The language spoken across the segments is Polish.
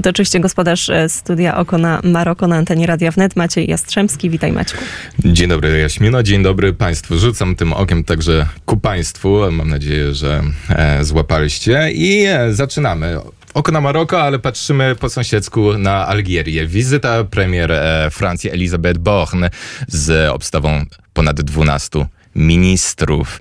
A to oczywiście gospodarz e, studia Oko na Maroko na antenie Radia Wnet, Maciej Jastrzębski. Witaj Maćku. Dzień dobry Jaśmino, dzień dobry Państwu. Rzucam tym okiem także ku Państwu. Mam nadzieję, że e, złapaliście i e, zaczynamy. Oko na Maroko, ale patrzymy po sąsiedzku na Algierię. Wizyta premier Francji Elisabeth Borne z obstawą ponad 12 ministrów.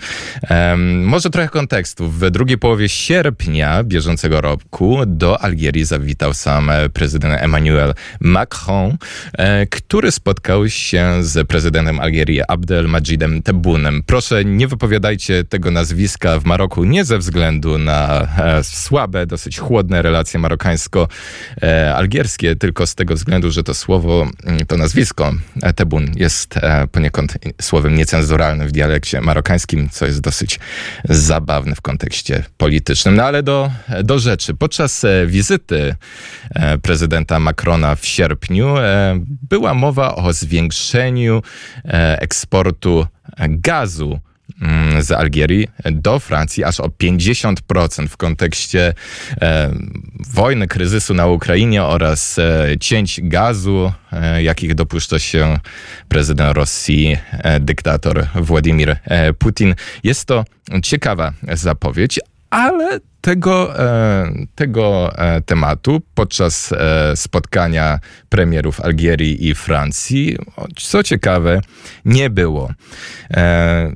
Um, może trochę kontekstu. W drugiej połowie sierpnia bieżącego roku do Algierii zawitał sam prezydent Emmanuel Macron, e, który spotkał się z prezydentem Algierii Abdelmajidem Tebbunem. Proszę, nie wypowiadajcie tego nazwiska w Maroku nie ze względu na e, słabe, dosyć chłodne relacje marokańsko-algierskie, tylko z tego względu, że to słowo, mm, to nazwisko e, Tebun jest e, poniekąd słowem niecenzuralnym w dialekcie marokańskim, co jest dosyć zabawne w kontekście politycznym. No ale do, do rzeczy. Podczas e, wizyty e, prezydenta Macrona w sierpniu e, była mowa o zwiększeniu eksportu gazu z Algierii do Francji aż o 50% w kontekście e, wojny, kryzysu na Ukrainie oraz e, cięć gazu, e, jakich dopuszcza się prezydent Rosji, e, dyktator Władimir e, Putin. Jest to ciekawa zapowiedź, ale tego, e, tego e, tematu podczas e, spotkania premierów Algierii i Francji, co ciekawe, nie było.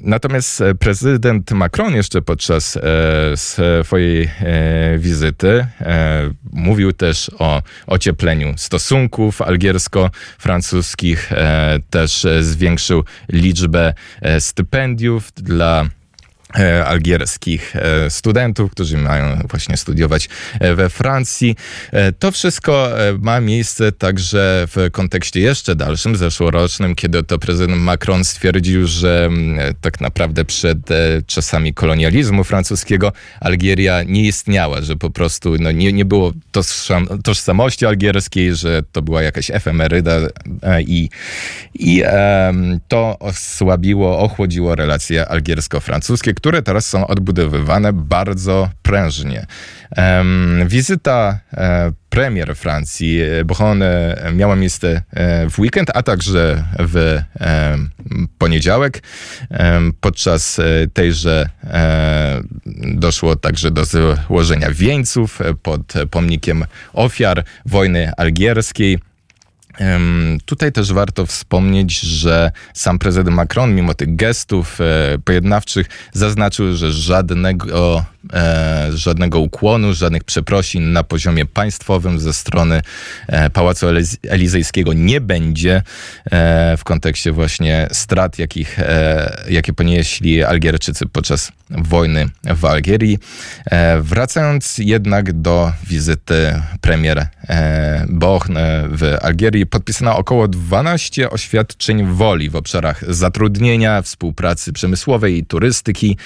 Natomiast prezydent Macron jeszcze podczas swojej wizyty mówił też o ociepleniu stosunków algiersko-francuskich, też zwiększył liczbę stypendiów dla algierskich e, studentów, którzy mają właśnie studiować e, we Francji. To wszystko ma miejsce także w kontekście jeszcze dalszym, zeszłorocznym, kiedy to prezydent Macron stwierdził, że tak naprawdę przed czasami kolonializmu francuskiego Algieria nie istniała, że po prostu no, nie, nie było tożsamości algierskiej, że to była jakaś efemeryda i, i to osłabiło, ochłodziło relacje algiersko-francuskie, które teraz są odbudowywane bardzo prężnie. Wizyta e, premier Francji e, Bohone miała miejsce e, w weekend, a także w poniedziałek. Podczas tejże doszło także do złożenia wieńców pod pomnikiem ofiar wojny algierskiej. Tutaj też warto wspomnieć, że sam prezydent Macron, mimo tych gestów e, pojednawczych, zaznaczył, że żadnego, e, żadnego ukłonu, żadnych przeprosin na poziomie państwowym ze strony e, Pałacu Elizejskiego nie będzie w kontekście właśnie strat, jakich, jakie ponieśli Algierczycy podczas wojny w Algierii. Wracając jednak do wizyty premier Bochn w Algierii, podpisano około 12 oświadczeń woli w obszarach zatrudnienia, współpracy przemysłowej i turystyki.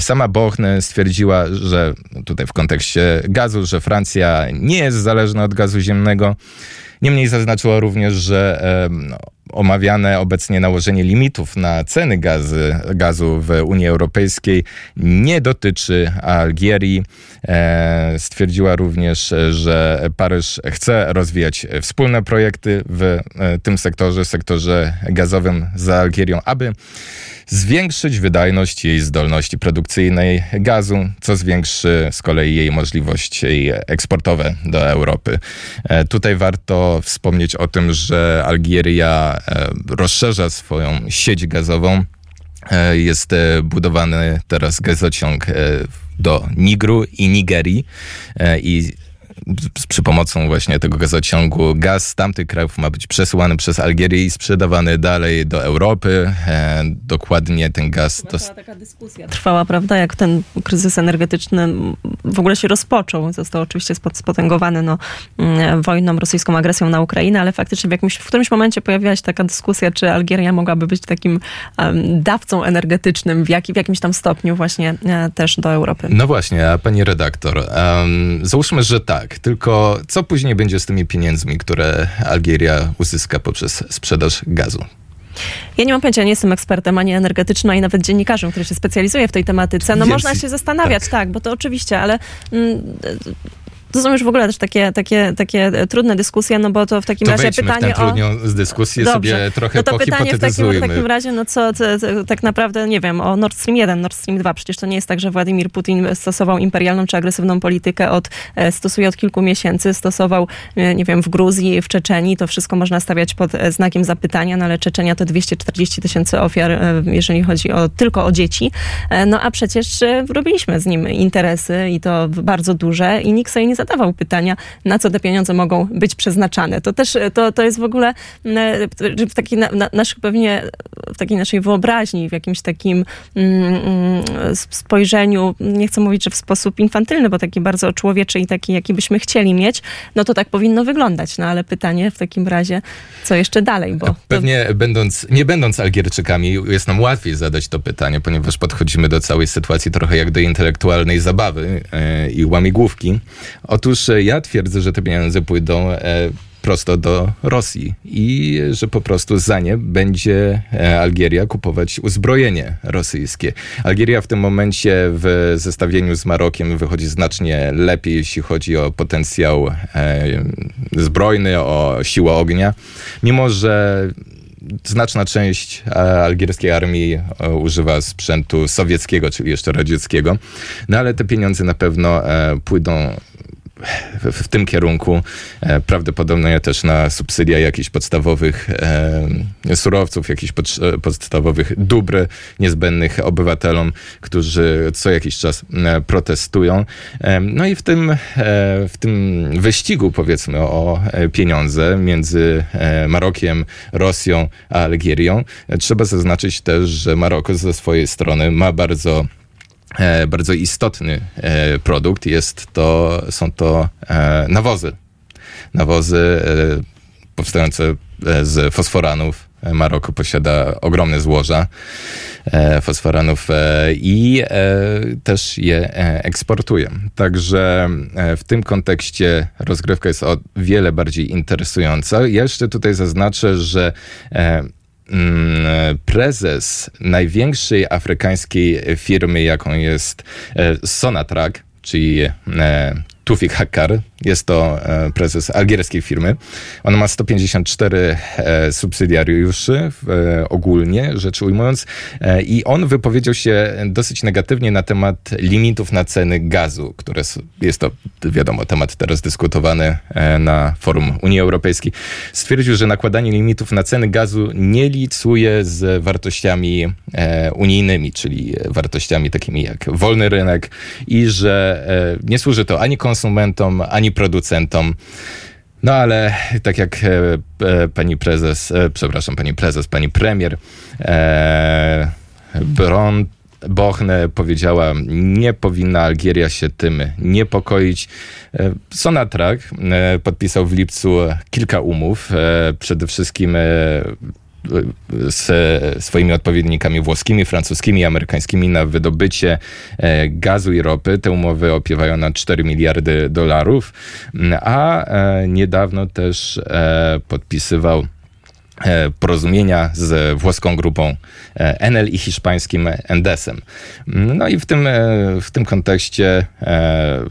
Sama Bochne stwierdziła, że tutaj w kontekście gazu, że Francja nie jest zależna od gazu ziemnego. Niemniej zaznaczyła również, że omawiane obecnie nałożenie limitów na ceny gazy, gazu w Unii Europejskiej nie dotyczy Algierii. E, stwierdziła również, że Paryż chce rozwijać wspólne projekty w e, tym sektorze, sektorze gazowym z Algierią, aby zwiększyć wydajność jej zdolności produkcyjnej gazu, co zwiększy z kolei jej możliwości eksportowe do Europy. E, tutaj warto wspomnieć o tym, że Algieria rozszerza swoją sieć gazową. E, jest budowany teraz gazociąg do Nigru i Nigerii i przy pomocą właśnie tego gazociągu gaz z tamtych krajów ma być przesyłany przez Algierię i sprzedawany dalej do Europy. E, dokładnie ten gaz... Dos... taka dyskusja trwała, prawda, jak ten kryzys energetyczny w ogóle się rozpoczął. Został oczywiście spotęgowany no, mm, wojną, rosyjską agresją na Ukrainę, ale faktycznie w, jakimś, w którymś momencie pojawiła się taka dyskusja, czy Algieria mogłaby być takim um, dawcą energetycznym w, jak, w jakimś tam stopniu właśnie e, też do Europy. No właśnie, a pani redaktor, um, załóżmy, że tak, tak, tylko co później będzie z tymi pieniędzmi, które Algieria uzyska poprzez sprzedaż gazu? Ja nie mam pojęcia, nie jestem ekspertem ani energetycznym, ani nawet dziennikarzem, który się specjalizuje w tej tematyce. No Więc, można się zastanawiać, tak. tak, bo to oczywiście, ale mm, to są już w ogóle też takie, takie, takie trudne dyskusje, no bo to w takim to razie pytanie w tę o... dyskusję Dobrze. sobie trochę No to pytanie w takim, w takim razie, no co, co, co, tak naprawdę, nie wiem, o Nord Stream 1, Nord Stream 2. Przecież to nie jest tak, że Władimir Putin stosował imperialną czy agresywną politykę od, e, stosuje od kilku miesięcy, stosował, e, nie wiem, w Gruzji, w Czeczeni, to wszystko można stawiać pod e, znakiem zapytania, no ale Czeczenia to 240 tysięcy ofiar, jeżeli chodzi o, tylko o dzieci. No a przecież robiliśmy z nim interesy i to bardzo duże i nikt sobie nie zadawał pytania, na co te pieniądze mogą być przeznaczane. To też, to, to jest w ogóle w takiej na, na, naszych pewnie, w takiej naszej wyobraźni, w jakimś takim mm, mm, spojrzeniu, nie chcę mówić, że w sposób infantylny, bo taki bardzo człowieczy i taki, jaki byśmy chcieli mieć, no to tak powinno wyglądać. No ale pytanie w takim razie, co jeszcze dalej? Bo Pewnie to... będąc, nie będąc Algierczykami, jest nam łatwiej zadać to pytanie, ponieważ podchodzimy do całej sytuacji trochę jak do intelektualnej zabawy e, i łamigłówki. Otóż e, ja twierdzę, że te pieniądze pójdą e, prosto do Rosji i że po prostu za nie będzie e, Algieria kupować uzbrojenie rosyjskie. Algieria w tym momencie w zestawieniu z Marokiem wychodzi znacznie lepiej, jeśli chodzi o potencjał zbrojny, o siłę ognia, mimo że znaczna część algierskiej armii używa sprzętu sowieckiego, czyli jeszcze radzieckiego. No ale te pieniądze na pewno pójdą w, w, tym kierunku. E, prawdopodobnie też na subsydia jakichś podstawowych e, surowców, jakichś pod, podstawowych dóbr niezbędnych obywatelom, którzy co jakiś czas e, protestują. E, no i w tym, e, w tym wyścigu, powiedzmy, o e, pieniądze między Marokiem, Rosją a Algierią, trzeba zaznaczyć też, że Maroko ze swojej strony ma bardzo E, bardzo istotny e, produkt. Jest to, są to e, nawozy. Nawozy powstające z fosforanów. Maroko posiada ogromne złoża fosforanów i też je eksportuje. Także w tym kontekście rozgrywka jest o wiele bardziej interesująca. Ja jeszcze tutaj zaznaczę, że prezes największej afrykańskiej firmy, jaką jest e, Sonatrach, czyli e, Tufik Hakkar, jest to e, prezes algierskiej firmy. On ma 154 e, subsydiariuszy e, ogólnie, rzecz ujmując, i on wypowiedział się dosyć negatywnie na temat limitów na ceny gazu, które jest to, wiadomo, temat teraz dyskutowany na forum Unii Europejskiej. Stwierdził, że nakładanie limitów na ceny gazu nie licuje z wartościami unijnymi, czyli wartościami takimi jak wolny rynek i że nie służy to ani konsumentom, ani producentom. No ale tak jak e, e, pani prezes, e, przepraszam, pani prezes, pani premier e, Bron Bochne powiedziała, nie powinna Algieria się tym niepokoić. E, Sonatrak e, podpisał w lipcu kilka umów, przede wszystkim z swoimi odpowiednikami włoskimi, francuskimi i amerykańskimi na wydobycie e, gazu i ropy. Te umowy opiewają na 4 miliardy dolarów, a e, niedawno też e, podpisywał porozumienia z włoską grupą e, Enel i hiszpańskim Endesem. No i w tym, e, w tym kontekście e,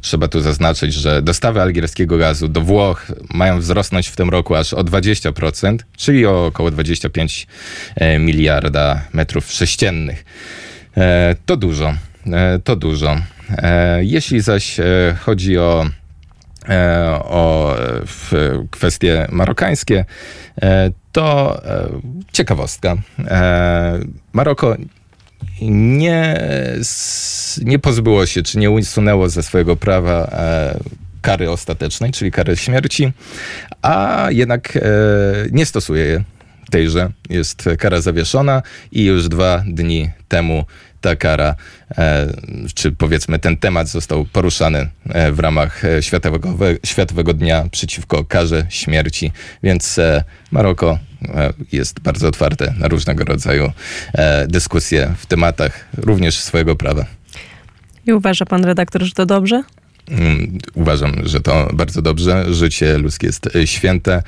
trzeba tu zaznaczyć, że dostawy algierskiego gazu do Włoch mają wzrosnąć w tym roku aż o 20%, czyli o około 25 miliarda metrów sześciennych. E, to dużo, e, to dużo. Jeśli zaś chodzi o E, o kwestie marokańskie, e, to e, ciekawostka. Maroko nie, nie pozbyło się, czy nie usunęło ze swojego prawa kary ostatecznej, czyli kary śmierci, a jednak nie stosuje tejże. Jest kara zawieszona i już dwa dni temu ta kara, e, czy powiedzmy ten temat został poruszany e, w ramach e, Światowego, Światowego Dnia przeciwko karze śmierci, więc Maroko jest bardzo otwarte na różnego rodzaju dyskusje w tematach również swojego prawa. I uważa pan redaktor, że to dobrze? Mm, Uważam, że to bardzo dobrze. Życie ludzkie jest e, święte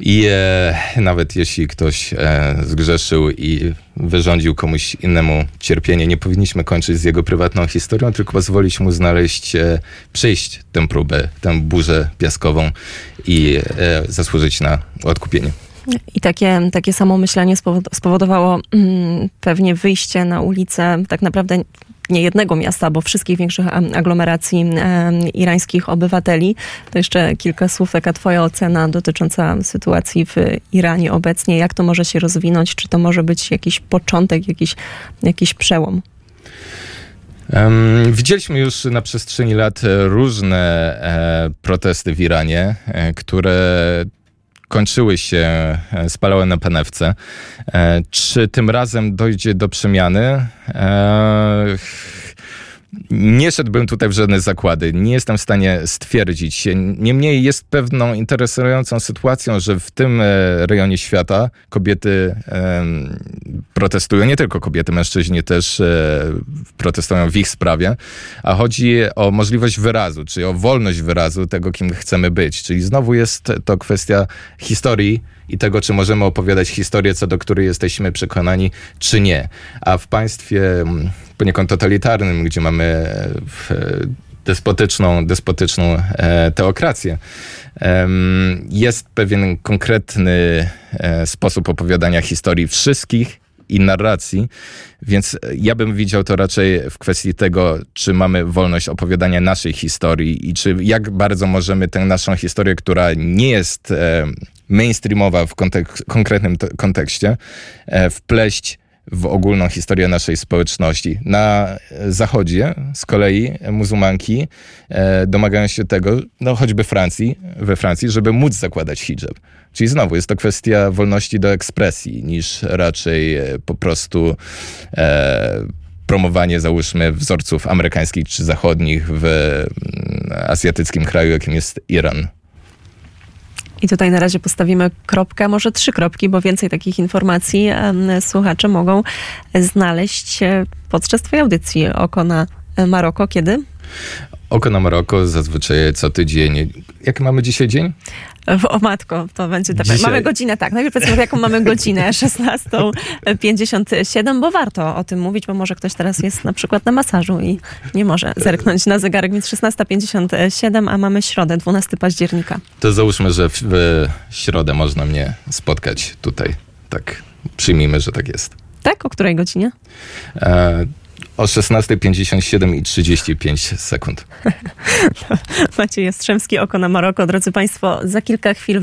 i e, nawet jeśli ktoś e, zgrzeszył i wyrządził komuś innemu cierpienie, nie powinniśmy kończyć z jego prywatną historią, tylko pozwolić mu znaleźć, e, przejść tę próbę, tę burzę piaskową i e, zasłużyć na odkupienie. I takie, takie samo myślenie spowod- spowodowało mm, pewnie wyjście na ulicę tak naprawdę nie jednego miasta, bo wszystkich większych aglomeracji irańskich obywateli. To jeszcze kilka słów, taka twoja ocena dotycząca sytuacji w Iranie obecnie. Jak to może się rozwinąć? Czy to może być jakiś początek, jakiś, jakiś przełom? Widzieliśmy już na przestrzeni lat różne e, protesty w Iranie, e, które kończyły się, e, spalały na panewce. E, czy tym razem dojdzie do przemiany? Nie szedłbym tutaj w żadne zakłady. Nie jestem w stanie stwierdzić. Niemniej jest pewną interesującą sytuacją, że w tym e, rejonie świata kobiety protestują. Nie tylko kobiety, mężczyźni też e, protestują w ich sprawie. A chodzi o możliwość wyrazu, czyli o wolność wyrazu tego, kim chcemy być. Czyli znowu jest to kwestia historii i tego, czy możemy opowiadać historię, co do której jesteśmy przekonani, czy nie. A w państwie mm, poniekąd totalitarnym, gdzie mamy despotyczną, despotyczną e, teokrację, jest pewien konkretny e, sposób opowiadania historii wszystkich i narracji, więc ja bym widział to raczej w kwestii tego, czy mamy wolność opowiadania naszej historii i czy jak bardzo możemy tę naszą historię, która nie jest e, mainstreamowa w kontek- konkretnym kontekście, wpleść w ogólną historię naszej społeczności. Na zachodzie z kolei muzułmanki e, domagają się tego, no choćby Francji, we Francji, żeby móc zakładać hijab. Czyli znowu jest to kwestia wolności do ekspresji, niż raczej e, po prostu e, promowanie, załóżmy, wzorców amerykańskich czy zachodnich w mm, azjatyckim kraju, jakim jest Iran. I tutaj na razie postawimy kropkę, może trzy kropki, bo więcej takich informacji słuchacze mogą znaleźć e, podczas twojej audycji Oko na Maroko. Kiedy? Oko na Maroko zazwyczaj co tydzień. Jak mamy dzisiaj dzień? O matko, to będzie tak. Dzisiaj- Mamy godzinę, tak. Najpierw powiedzmy, jaką mamy godzinę, 16.57, bo warto o tym mówić, bo może ktoś teraz jest na przykład na masażu i nie może zerknąć na zegarek, więc 16.57, a mamy środę, 12 października. To załóżmy, że w, w środę można mnie spotkać tutaj. Tak, przyjmijmy, że tak jest. Tak? O której godzinie? E, o 16.57 i 35 sekund. Maciej Jastrzębski, Oko na Maroko. Drodzy Państwo, za kilka chwil